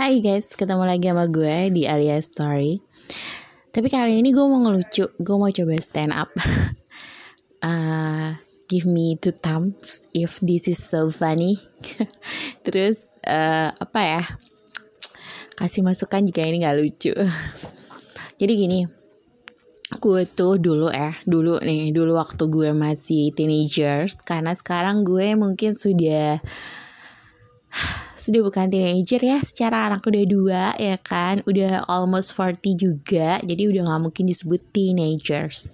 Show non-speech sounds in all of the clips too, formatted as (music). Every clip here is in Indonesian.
Hai guys, ketemu lagi sama gue di Alia Story. Tapi kali ini gue mau ngelucu, gue mau coba stand up. Uh, (laughs) Give me two thumbs if this is so funny. (laughs) Terus uh, apa ya? Kasih masukan jika ini gak lucu. (laughs) Jadi gini Gue tuh dulu ya, dulu nih, dulu waktu gue masih teenagers Karena sekarang gue mungkin sudah sudah bukan teenager ya secara anak udah dua ya kan? Udah almost 40 juga jadi udah gak mungkin disebut teenagers.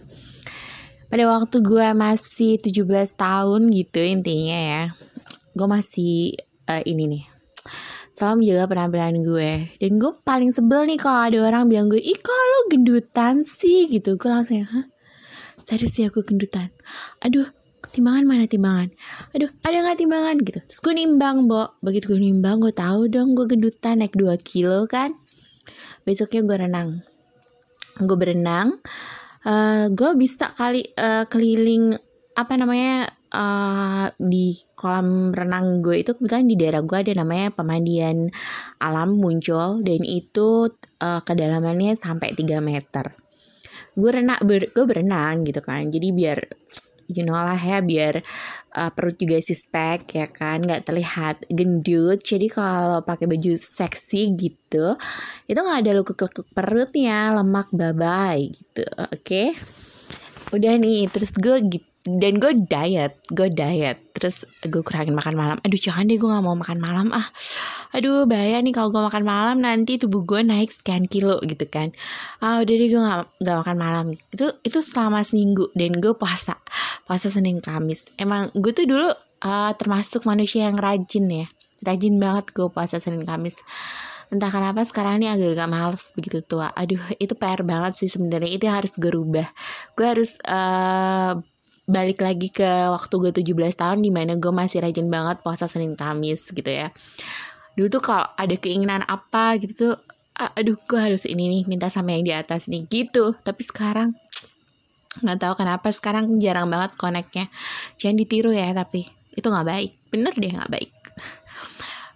Pada waktu gue masih 17 tahun gitu intinya ya gue masih uh, ini nih selalu menjaga penampilan gue. Dan gue paling sebel nih kalau ada orang bilang gue ih kok lo gendutan sih? Gitu. Gue langsung ya hah? Serius sih aku gendutan? Aduh timbangan mana timbangan? Aduh ada nggak timbangan? Gitu. Terus gue nimbang bo. Begitu gue nimbang gue tahu dong gue gendutan naik 2 kilo kan? Besoknya gue renang. Gue berenang uh, gue bisa kali uh, keliling apa namanya uh, di kolam renang gue itu kebetulan di daerah gue ada namanya pemandian alam muncul dan itu uh, kedalamannya sampai 3 meter. Gue renang ber, gue berenang gitu kan. Jadi biar you know lah ya biar uh, perut juga sispek ya kan? Nggak terlihat gendut. Jadi kalau pakai baju seksi gitu itu nggak ada lekuk-lekuk perutnya lemak babai gitu oke? Okay? udah nih terus gue gitu dan gue diet gue diet. Terus gue kurangin makan malam. Aduh jangan deh gue nggak mau makan malam. Ah aduh bahaya nih kalau gue makan malam. Nanti tubuh gue naik sekian kilo gitu kan. Ah udah deh gue nggak nggak makan malam. Itu itu selama seminggu. Dan gue puasa. Puasa senin kamis. Emang gue tuh dulu uh, termasuk manusia yang rajin ya. Rajin banget gue puasa senin kamis. Entah kenapa sekarang ini agak-agak males begitu tua. Aduh itu PR banget sih sebenarnya. Itu harus gue rubah. Gue harus uh, balik lagi ke waktu gue 17 tahun di mana gue masih rajin banget puasa Senin Kamis gitu ya. Dulu tuh kalau ada keinginan apa gitu tuh aduh gue harus ini nih minta sama yang di atas nih gitu. Tapi sekarang (tsk) nggak tahu kenapa sekarang jarang banget koneknya jangan ditiru ya tapi itu nggak baik. Bener deh nggak baik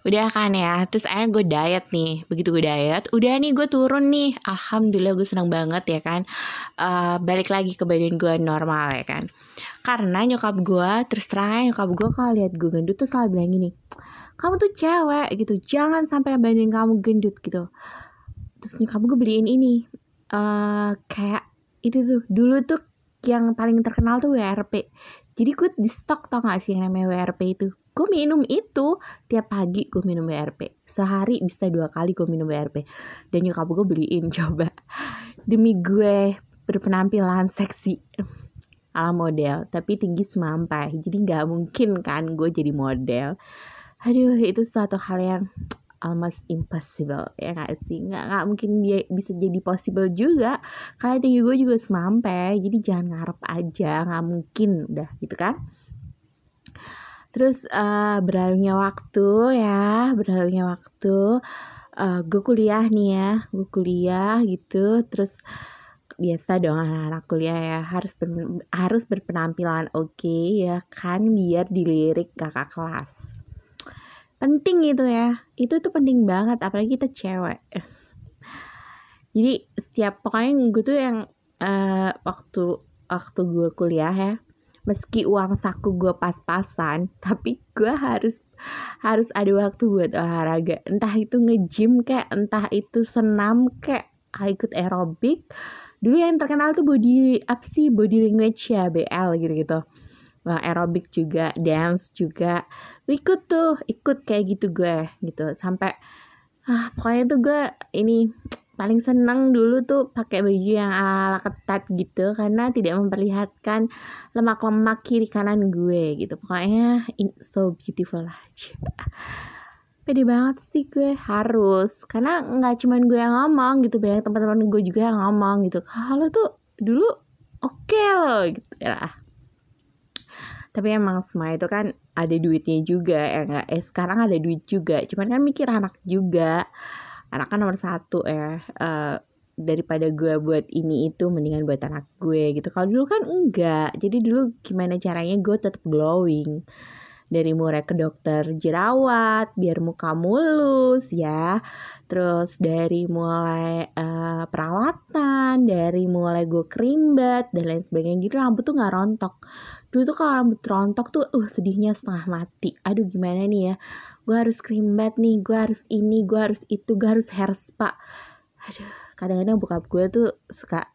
udah kan ya terus akhirnya gue diet nih begitu gue diet udah nih gue turun nih. Alhamdulillah gue senang banget ya kan. Uh, balik lagi ke badan gue normal ya kan. Karena nyokap gue terus terang nyokap gue kalau lihat gue gendut tuh selalu bilang gini kamu tuh cewek gitu. Jangan sampai badan kamu gendut gitu. Terus nyokap gue beliin ini uh, kayak itu tuh dulu tuh yang paling terkenal tuh WRP jadi gue di stok tau gak sih yang namanya WRP itu? Gue minum itu tiap pagi gue minum BRP sehari bisa dua kali gue minum BRP dan nyokap gue beliin (laughs) coba. Demi gue berpenampilan seksi. Ala model tapi tinggi semampai. Jadi nggak mungkin kan gue jadi model. Aduh itu suatu hal yang almost impossible ya gak sih? Nggak nggak mungkin dia bisa jadi possible juga. Karena tinggi gue juga semampai jadi jangan ngarep aja nggak mungkin udah gitu kan? Terus uh, berlalunya waktu ya, berlalunya waktu uh, gue kuliah nih ya, gue kuliah gitu, terus biasa dong anak-anak kuliah ya harus ber, harus berpenampilan oke okay, ya kan biar dilirik kakak kelas penting itu ya. Itu tuh penting banget apalagi kita cewek. (laughs) Jadi setiap pokoknya gue tuh yang uh, waktu waktu gue kuliah ya meski uang saku gue pas-pasan (laughs) tapi gue harus harus ada waktu buat olahraga. Entah itu nge-gym kayak entah itu senam kayak ikut aerobik. Dulu yang terkenal tuh body apa sih? Body language ya BL gitu gitu aerobik juga dance juga. Ikut tuh ikut kayak gitu gue gitu. Sampai ah pokoknya tuh gue ini paling seneng dulu tuh pakai baju yang ala, ala ketat gitu karena tidak memperlihatkan lemak-lemak kiri kanan gue gitu. Pokoknya in, so beautiful aja. Pede banget sih gue harus. Karena nggak cuman gue yang ngomong gitu banyak teman-teman gue juga yang ngomong gitu. Kalau tuh dulu oke okay loh gitu. Ya tapi emang semua itu kan ada duitnya juga ya nggak? Eh sekarang ada duit juga. Cuman kan mikir anak juga. Anak kan nomor satu ya. Uh, daripada gue buat ini itu mendingan buat anak gue gitu. Kalau dulu kan enggak. Jadi dulu gimana caranya gue tetap glowing dari mulai ke dokter jerawat biar muka mulus ya. Terus dari mulai uh, perawatan dari mulai gue kerimbat dan lain sebagainya. Gitu rambut tuh nggak rontok. Dulu tuh kalau rambut rontok tuh uh sedihnya setengah mati. Aduh gimana nih ya? Gue harus kerimbat nih gue harus ini gue harus itu gue harus hair spa. Aduh kadang-kadang bokap gue tuh suka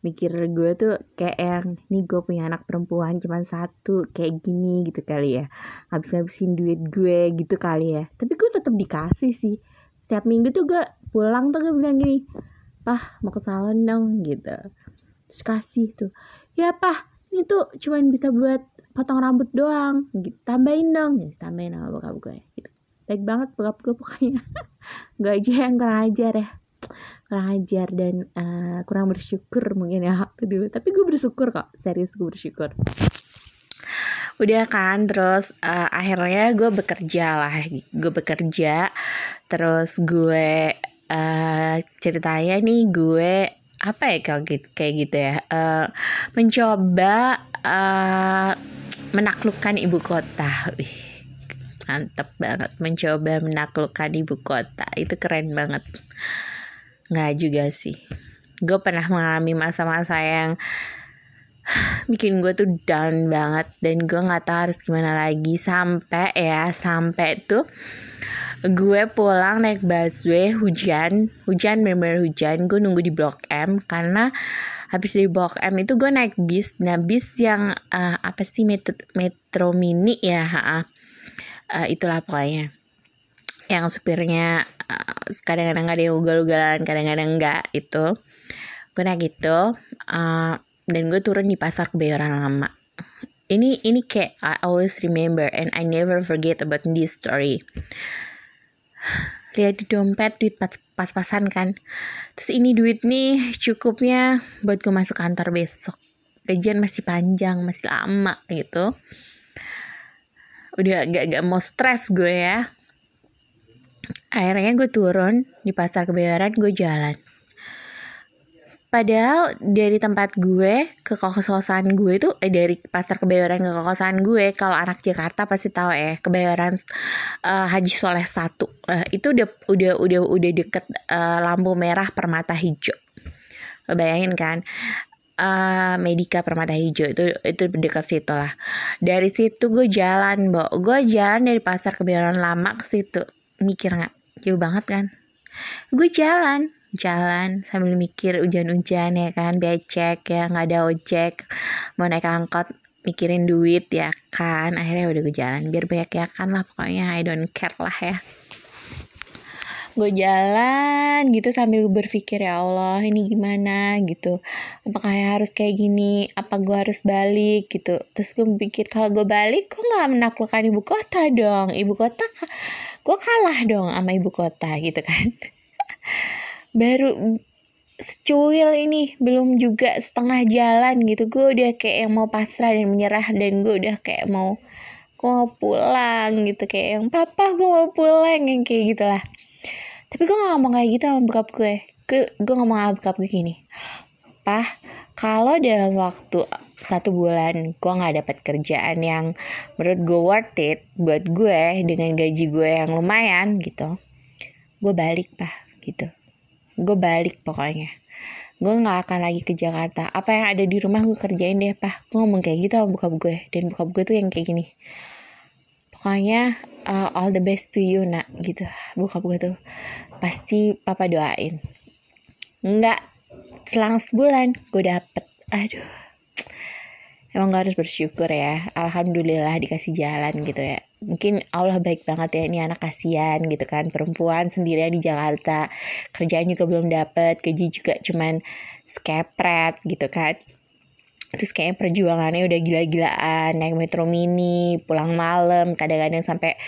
mikir gue tuh kayak yang nih gue punya anak perempuan cuma satu kayak gini gitu kali ya. Habis-habisin duit gue gitu kali ya. Tapi gue tetap dikasih sih. Setiap minggu tuh gue pulang tuh gue bilang gini pah mau ke salon dong gitu. Terus kasih tuh ya pah ini tuh cuma bisa buat potong rambut doang gitu tambahin dong. Gitu. tambahin sama bokap gue gitu. Baik banget bokap gue pokoknya. (laughs) Gue aja yang kurang ajar ya kurang ajar dan uh, kurang bersyukur mungkin ya (laughs) dulu tapi gue bersyukur kok serius gue bersyukur. Udah kan terus uh, akhirnya gue bekerja lah gue bekerja. Terus gue uh, ceritanya nih gue apa ya kalau gitu kayak gitu ya uh, mencoba uh, menaklukkan ibu kota. Wih, mantep banget mencoba menaklukkan ibu kota. Itu keren banget nggak juga sih. Gue pernah mengalami masa-masa yang bikin gue tuh down banget dan gue nggak tahu harus gimana lagi. Sampai ya sampai tuh gue pulang naik busway hujan hujan bener-bener hujan. Gue nunggu di blok M karena habis dari blok M itu gue naik bis. Nah bis yang uh, apa sih metro metro mini ya uh, uh, itulah pokoknya yang supirnya kadang-kadang ada yang ugal-ugalan kadang-kadang enggak itu. Gue naik gitu uh, dan gue turun di pasar kebayoran lama. Ini ini kayak I always remember and I never forget about this story. Lihat di dompet duit pas pas-pasan kan. Terus ini duit nih cukupnya buat gue masuk kantor besok. Gajian masih panjang masih lama gitu. Udah gak-gak mau stres gue ya akhirnya gue turun di pasar kebayoran gue jalan Padahal dari tempat gue ke kosan gue itu eh, dari pasar Kebayoran ke kosan gue kalau anak Jakarta pasti tahu ya Kebayoran uh, Haji Soleh satu uh, itu udah udah udah udah deket uh, lampu merah permata hijau. Bayangin kan uh, Medika Permata Hijau itu itu dekat situ lah. Dari situ gue jalan, Bo. Gue jalan dari pasar Kebayoran lama ke situ. Mikir nggak? jauh banget kan? Gue jalan jalan sambil mikir hujan-hujan ya kan becek ya nggak ada ojek mau naik angkot mikirin duit ya kan. Akhirnya udah gue jalan biar banyak ya kan lah pokoknya I don't care lah ya. Gue jalan gitu sambil berpikir ya Allah ini gimana? gitu. Apakah ya harus kayak gini? Apa gue harus balik? gitu. Terus gue mikir kalau gue balik kok nggak menaklukkan ibu kota dong? Ibu kota gue kalah dong sama ibu kota gitu kan. (laughs) Baru secuil ini belum juga setengah jalan gitu. Gue udah kayak yang mau pasrah dan menyerah dan gue udah kayak mau gue mau pulang gitu. Kayak yang papa gue mau pulang yang kayak gitulah. Tapi gue gak ngomong kayak gitu sama bokap gue. Gue, gue ngomong sama bokap gue gini pah kalau dalam waktu satu bulan gue nggak dapat kerjaan yang menurut gue worth it buat gue dengan gaji gue yang lumayan gitu gue balik pak gitu. Gue balik pokoknya. Gue nggak akan lagi ke Jakarta. Apa yang ada di rumah gue kerjain deh pak. Gue ngomong kayak gitu sama bokap gue dan bokap gue tuh yang kayak gini. Pokoknya uh, all the best to you nak gitu. Bokap gue tuh pasti papa doain. Nggak selang sebulan gue dapet. Aduh. Emang gak harus bersyukur ya. Alhamdulillah dikasih jalan gitu ya. Mungkin Allah baik banget ya ini anak kasihan gitu kan. Perempuan sendirian di Jakarta. Kerjaan juga belum dapet gaji juga cuman skepret gitu kan. Terus kayak perjuangannya udah gila-gilaan naik metro mini pulang malam kadang-kadang sampai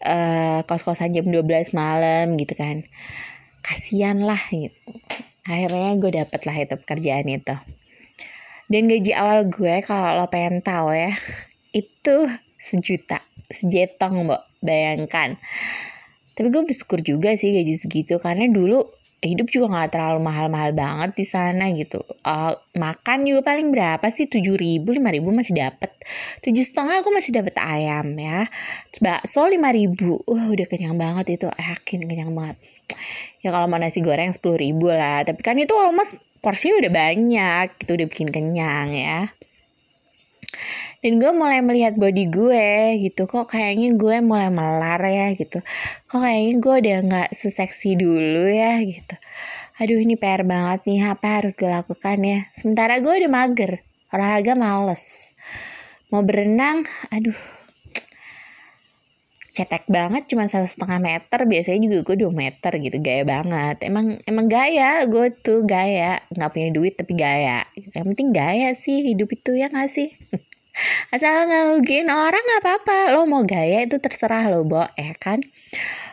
uh, kos-kosan jam 12 malam gitu kan. Kasihan lah gitu akhirnya gue dapet lah itu pekerjaan itu. Dan gaji awal gue kalau lo pengen tahu ya (laughs) itu sejuta sejetong mbak bayangkan. Tapi gue bersyukur juga sih gaji segitu karena dulu hidup juga nggak terlalu mahal-mahal banget di sana gitu. Uh, makan juga paling berapa sih? tujuh ribu lima ribu masih dapat tujuh setengah aku masih dapat ayam ya. Bakso lima ribu. Wah udah kenyang banget itu. Yakin kenyang banget. Ya kalau mau nasi goreng sepuluh ribu lah. Tapi kan itu almost porsinya udah banyak. Itu udah bikin kenyang ya dan gue mulai melihat body gue gitu. Kok kayaknya gue mulai melar ya gitu. Kok kayaknya gue udah nggak seseksi dulu ya gitu. Aduh ini PR banget nih. Apa harus gue lakukan ya? Sementara gue udah mager. Olahraga males. Mau berenang aduh. Cetek banget cuma satu setengah meter. Biasanya juga gue dua meter gitu. Gaya banget. Emang emang gaya gue tuh. Gaya. Nggak punya duit tapi gaya. Yang penting gaya sih. Hidup itu ya nggak sih (laughs) asal ngerugiin orang nggak apa-apa. Lo mau gaya itu terserah lo bo ya kan?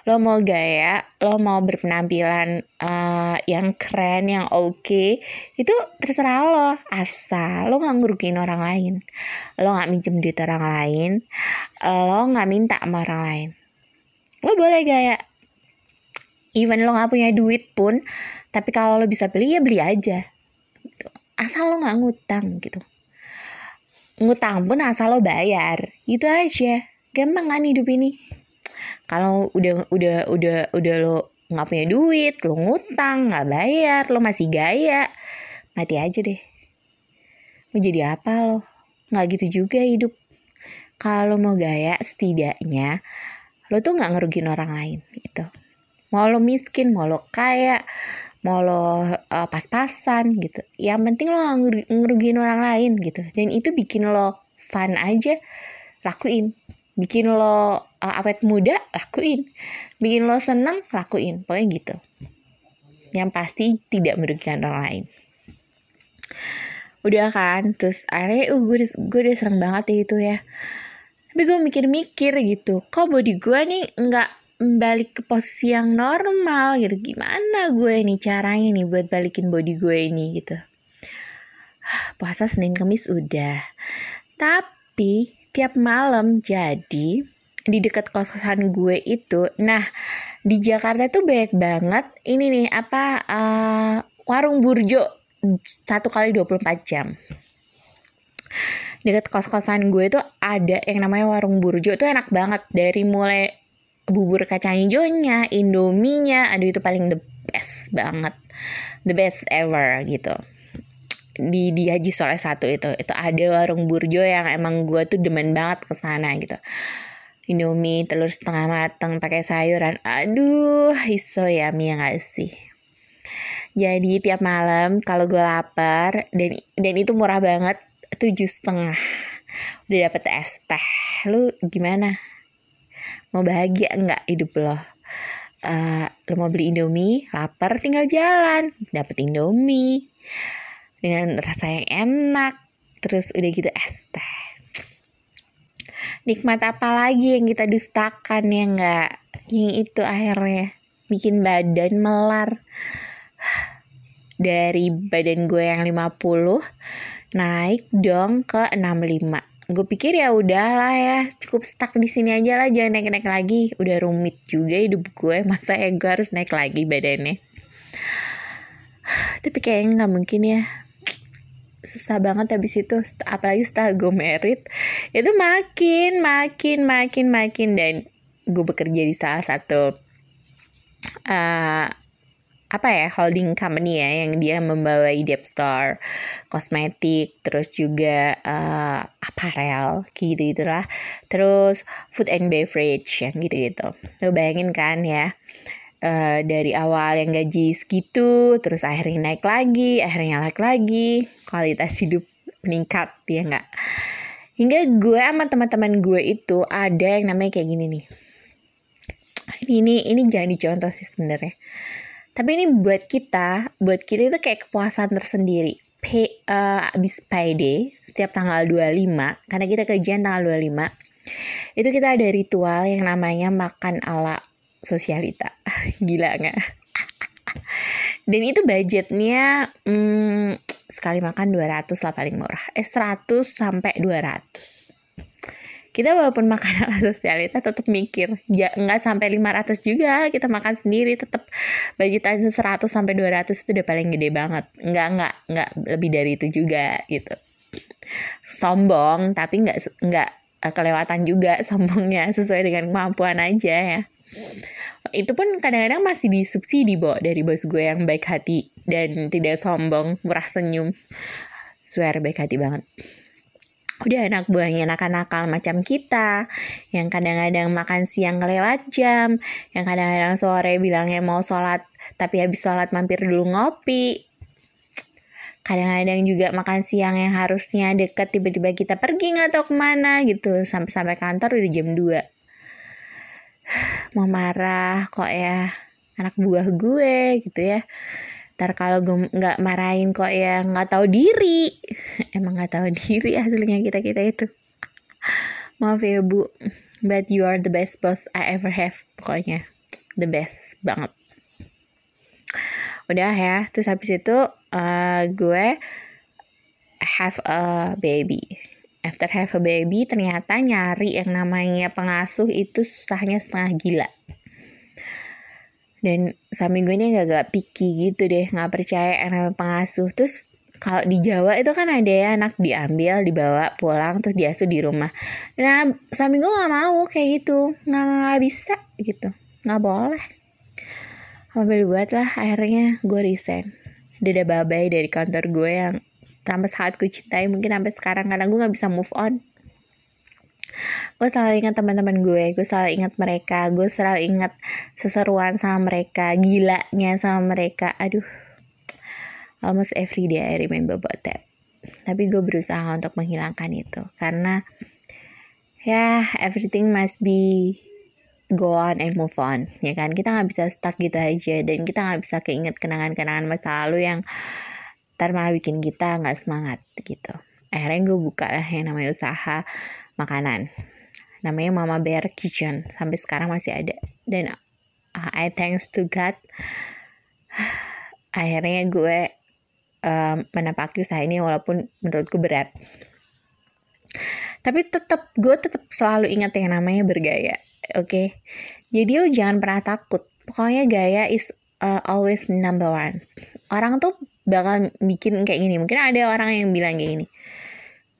Lo mau gaya lo mau berpenampilan uh, yang keren yang oke okay, itu terserah lo. Asal lo nggak ngerugiin orang lain. Lo nggak minjem duit orang lain lo nggak minta sama orang lain. Lo boleh gaya. Even lo nggak punya duit pun tapi kalau lo bisa beli ya beli aja. Asal lo nggak ngutang gitu ngutang pun asal lo bayar. Itu aja. Gampang kan hidup ini. Kalau udah udah udah udah lo nggak punya duit lo ngutang nggak bayar lo masih gaya mati aja deh. Mau jadi apa lo? Nggak gitu juga hidup. Kalau mau gaya setidaknya lo tuh nggak ngerugiin orang lain gitu. Mau lo miskin mau lo kaya mau lo uh, pas-pasan gitu. Yang penting lo ngerugiin orang lain gitu. Dan itu bikin lo fun aja lakuin. Bikin lo uh, awet muda lakuin. Bikin lo seneng lakuin. Pokoknya gitu. Yang pasti tidak merugikan orang lain. Udah kan? Terus akhirnya uh gue gue udah serem banget ya itu ya. Tapi gue mikir-mikir gitu. Kok body gue nih nggak balik ke posisi yang normal gitu. Gimana gue nih caranya nih buat balikin body gue ini gitu? Puasa Senin Kamis udah. Tapi tiap malam jadi di dekat kosan gue itu nah di Jakarta tuh banyak banget ini nih apa uh, warung burjo satu kali 24 jam. Dekat kos-kosan gue tuh ada yang namanya warung burjo itu enak banget. Dari mulai bubur kacang hijaunya, indominya, aduh itu paling the best banget, the best ever gitu. Di di Haji Soleh satu itu, itu ada warung burjo yang emang gue tuh demen banget ke sana gitu. Indomie telur setengah mateng pakai sayuran, aduh iso ya ya gak sih? Jadi tiap malam kalau gue lapar dan dan itu murah banget tujuh setengah udah dapet es teh lu gimana mau bahagia nggak hidup lo? Uh, lo mau beli indomie lapar tinggal jalan. Dapet indomie dengan rasa yang enak. Terus udah gitu es teh nikmat apa lagi yang kita dustakan ya nggak? Yang itu akhirnya bikin badan melar. Dari badan gue yang 50 naik dong ke 65 gue pikir ya udahlah ya cukup stuck di sini aja lah jangan naik naik lagi. Udah rumit juga hidup gue (laughs) masa ya gue harus naik lagi badannya. (sighs) Tapi kayaknya nggak mungkin ya. Susah banget habis itu apalagi setelah gue merit. Itu makin makin makin makin. Dan gue bekerja di salah satu uh, apa ya holding company ya yang dia membawa Dep Store, kosmetik, terus juga uh, apparel gitu gitulah, terus food and beverage yang gitu gitu. Lo bayangin kan ya. Uh, dari awal yang gaji segitu, terus akhirnya naik lagi, akhirnya naik lagi, kualitas hidup meningkat ya enggak. Hingga gue sama teman-teman gue itu ada yang namanya kayak gini nih. Ini ini, ini jangan dicontoh sih sebenarnya tapi ini buat kita, buat kita itu kayak kepuasan tersendiri. Pay, uh, abis payday setiap tanggal 25, karena kita kerjaan tanggal 25, itu kita ada ritual yang namanya makan ala sosialita. (laughs) Gila nggak? Dan itu budgetnya hmm, sekali makan 200 lah paling murah. Eh 100 sampai 200. Kita walaupun makan ala (laughs) sosialita tetap mikir ya nggak sampai 500 juga kita makan sendiri tetap budgetan 100 sampai 200 itu udah paling gede banget. Nggak nggak nggak lebih dari itu juga gitu. Sombong tapi nggak nggak eh, kelewatan juga (laughs) sombongnya sesuai dengan kemampuan aja ya. Itu pun kadang-kadang masih disubsidi bo dari bos gue yang baik hati dan tidak sombong murah senyum. Swear baik hati banget udah anak buahnya nakal-nakal macam kita. Yang kadang-kadang makan siang lewat jam. Yang kadang-kadang sore bilangnya mau sholat tapi habis sholat mampir dulu ngopi. Kadang-kadang juga makan siang yang harusnya deket tiba-tiba kita pergi nggak tahu ke mana gitu. Sampai-sampai kantor udah jam 2 (sighs) mau marah kok ya anak buah gue gitu ya ntar kalau gue nggak marahin kok ya nggak tahu diri. (laughs) Emang nggak tahu diri hasilnya kita kita itu. (laughs) Maaf ya bu. But you are the best boss I ever have. Pokoknya the best banget. Udah ya terus habis itu uh, gue have a baby. After have a baby ternyata nyari yang namanya pengasuh itu susahnya setengah gila dan suami gue ini agak-agak picky gitu deh nggak percaya namanya pengasuh. Terus kalau di Jawa itu kan ada ya anak diambil dibawa pulang terus diasuh di rumah. Nah suami gue nggak mau kayak gitu. Nggak bisa gitu. Nggak boleh. Mobil buat lah akhirnya gue resign. Dada babai dari kantor gue yang sampai saat gue cintai mungkin sampai sekarang. Karena gue nggak bisa move on gue selalu ingat teman-teman gue gue selalu ingat mereka gue selalu ingat seseruan sama mereka gilanya sama mereka. Aduh almost every day I remember about that. Tapi gue berusaha untuk menghilangkan itu karena ya everything must be go on and move on ya kan? Kita nggak bisa stuck gitu aja dan kita nggak bisa keinget kenangan-kenangan masa lalu yang ntar malah bikin kita nggak semangat gitu. Akhirnya gue buka lah yang namanya usaha makanan. Namanya Mama Bear Kitchen sampai sekarang masih ada. Dan uh, I thanks to God (sighs) akhirnya gue um, menapaki usaha ini walaupun menurutku berat. Tapi tetap gue tetap selalu ingat yang namanya bergaya oke? Okay? jadi lo jangan pernah takut. Pokoknya gaya is uh, always number one. Orang tuh bakal bikin kayak gini. Mungkin ada orang yang bilang kayak gini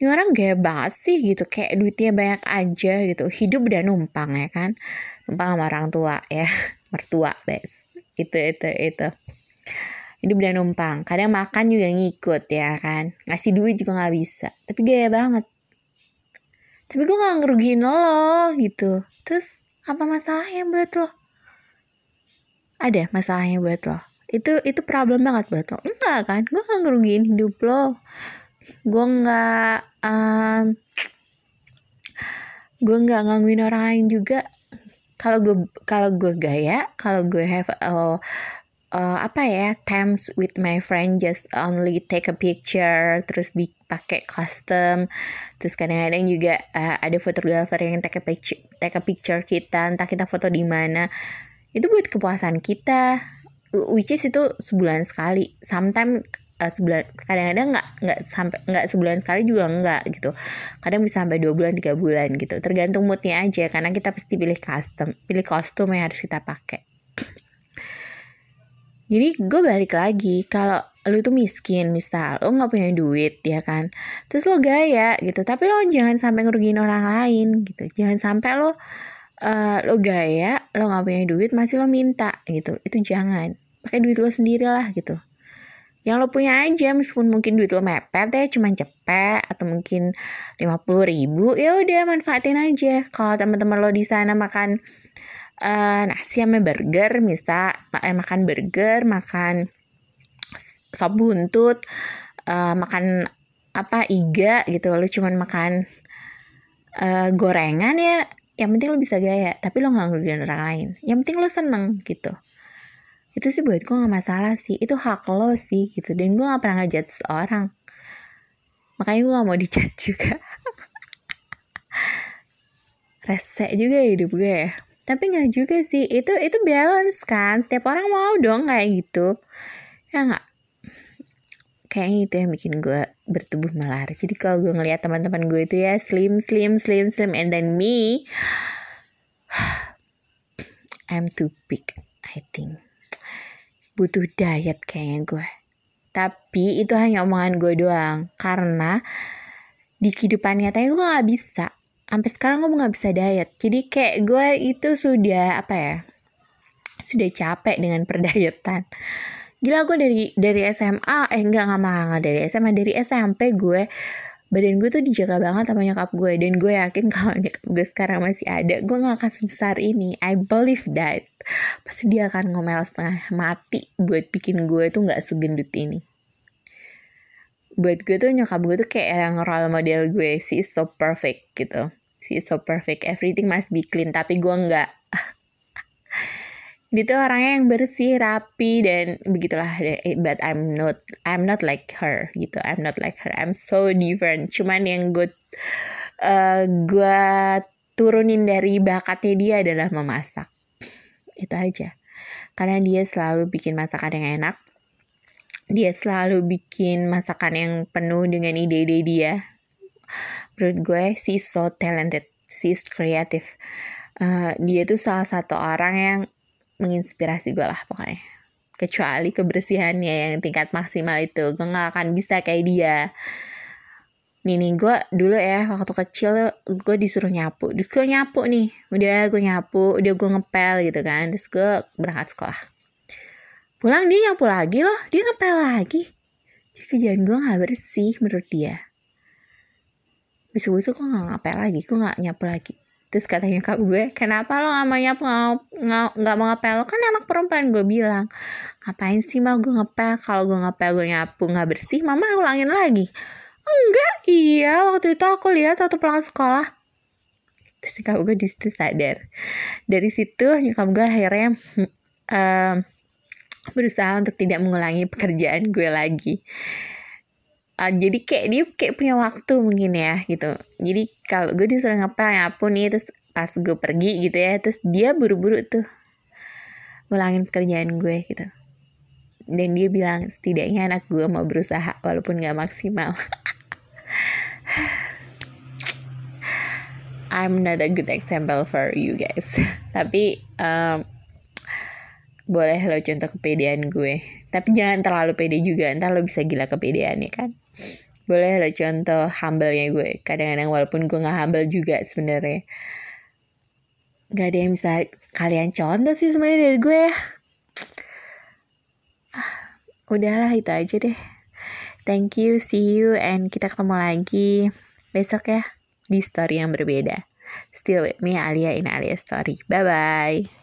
ini orang gaya banget sih gitu kayak duitnya banyak aja gitu. Hidup udah numpang ya kan? Numpang sama orang tua ya (laughs) mertua bes. Itu itu itu. Hidup udah numpang. Kadang makan juga ngikut ya kan? Ngasih duit juga nggak bisa. Tapi gaya banget. Tapi gue gak ngerugiin lo gitu. Terus apa masalahnya buat lo? Ada masalahnya buat lo? Itu itu problem banget buat lo. Enggak kan? Gue gak ngerugiin hidup lo gue nggak um, gue nggak gangguin orang lain juga. Kalau gue kalau gue gaya kalau gue have a uh, apa ya times with my friend just only take a picture terus bi pakai custom. Terus kadang-kadang juga uh, ada fotografer yang take a picture take a picture kita entah kita foto di mana. Itu buat kepuasan kita which is itu sebulan sekali. Sometimes uh, sebulan kadang-kadang nggak nggak sampai nggak sebulan sekali juga nggak gitu. Kadang bisa sampai dua bulan tiga bulan gitu. Tergantung moodnya aja karena kita pasti pilih custom pilih kostum yang harus kita pakai. Jadi gue balik lagi kalau lu tuh miskin misal lo nggak punya duit ya kan? Terus lo gaya gitu. Tapi lo jangan sampai ngerugiin orang lain gitu. Jangan sampai lo uh, lo gaya lo nggak punya duit masih lo minta gitu. Itu jangan. Pakai duit lo sendiri lah gitu yang lo punya aja meskipun mungkin duit lo mepet ya cuman cepet atau mungkin lima puluh ribu ya udah manfaatin aja. Kalau teman-teman lo di sana makan uh, nasi sama burger misal eh, makan burger makan sop buntut uh, makan apa iga gitu lu cuman makan uh, gorengan ya yang penting lo bisa gaya tapi lo nggak ngerugiin orang lain. Yang penting lo seneng gitu itu sih buat gue gak masalah sih. Itu hak lo sih gitu. Dan gue gak pernah ngejat seorang. Makanya gue gak mau dicat juga. (laughs) Rese juga hidup gue ya. Tapi nggak juga sih. Itu itu balance kan. Setiap orang mau dong kayak gitu. Ya nggak? Kayaknya itu yang bikin gue bertubuh melar jadi kalau gue ngeliat teman-teman gue itu ya slim slim slim slim and then me (sighs) I'm too big I think butuh diet kayaknya gue. Tapi itu hanya omongan gue doang. Karena di kehidupan nyatanya gue gak bisa. Sampai sekarang gue nggak bisa diet. Jadi kayak gue itu sudah apa ya sudah capek dengan (laughs) perdayetan. Gila gue dari dari SMA eh enggak nggak mahal dari SMA dari SMP gue badan gue tuh dijaga banget sama nyokap gue dan gue yakin kalau nyokap gue sekarang masih ada gue gak akan sebesar ini. I believe that. Pasti dia akan ngomel setengah mati buat bikin gue tuh nggak segendut ini. Buat gue tuh nyokap gue tuh kayak yang role model gue. Sih so perfect gitu. She so perfect. Everything must be clean. Tapi gue nggak dia tuh orangnya yang bersih rapi dan begitulah. But I'm not I'm not like her gitu. I'm not like her. I'm so different. Cuman yang gue uh, gue turunin dari bakatnya dia adalah memasak. Itu aja. Karena dia selalu bikin masakan yang enak. Dia selalu bikin masakan yang penuh dengan ide-ide dia. Menurut gue si so talented. She's creative. Uh, dia tuh salah satu orang yang menginspirasi gue lah pokoknya. Kecuali kebersihannya yang tingkat maksimal itu. Gue gak akan bisa kayak dia. Nih nih gue dulu ya waktu kecil gue disuruh nyapu. Terus gue nyapu nih. Udah gue nyapu. Udah gue ngepel gitu kan. Terus gue berangkat sekolah. Pulang dia nyapu lagi loh. Dia ngepel lagi. Jadi kerjaan gue gak bersih menurut dia. Besok-besok gue gak ngepel lagi. Gue gak nyapu lagi terus katanya kak gue kenapa lo gak mau nyapu gak, mau ngepel? Lo kan anak perempuan gue bilang. Ngapain sih mau gue ngepel? Kalau gue ngepel gue nyapu gak bersih mama ulangin lagi. Enggak iya. Waktu itu aku lihat waktu pulang sekolah. Terus nyokap gue di situ sadar. Dari situ nyokap gue akhirnya um, berusaha untuk tidak mengulangi pekerjaan gue lagi uh, jadi kayak dia kayak punya waktu mungkin ya gitu. Jadi kalau gue disuruh ngepel ya pun nih terus pas gue pergi gitu ya terus dia buru-buru tuh ngulangin pekerjaan gue gitu. Dan dia bilang setidaknya anak gue mau berusaha walaupun gak maksimal. (laughs) I'm not a good example for you guys. (laughs) Tapi um, boleh lo contoh kepedean gue. Tapi jangan terlalu pede juga ntar lo bisa gila kepedean ya kan boleh lo contoh humble-nya gue. Kadang-kadang walaupun gue nggak humble juga sebenarnya. Nggak ada yang bisa kalian contoh sih sebenarnya dari gue. Ya ah, udahlah itu aja deh. Thank you see you and kita ketemu lagi besok ya di story yang berbeda. Still with me Alia in Alia story. Bye bye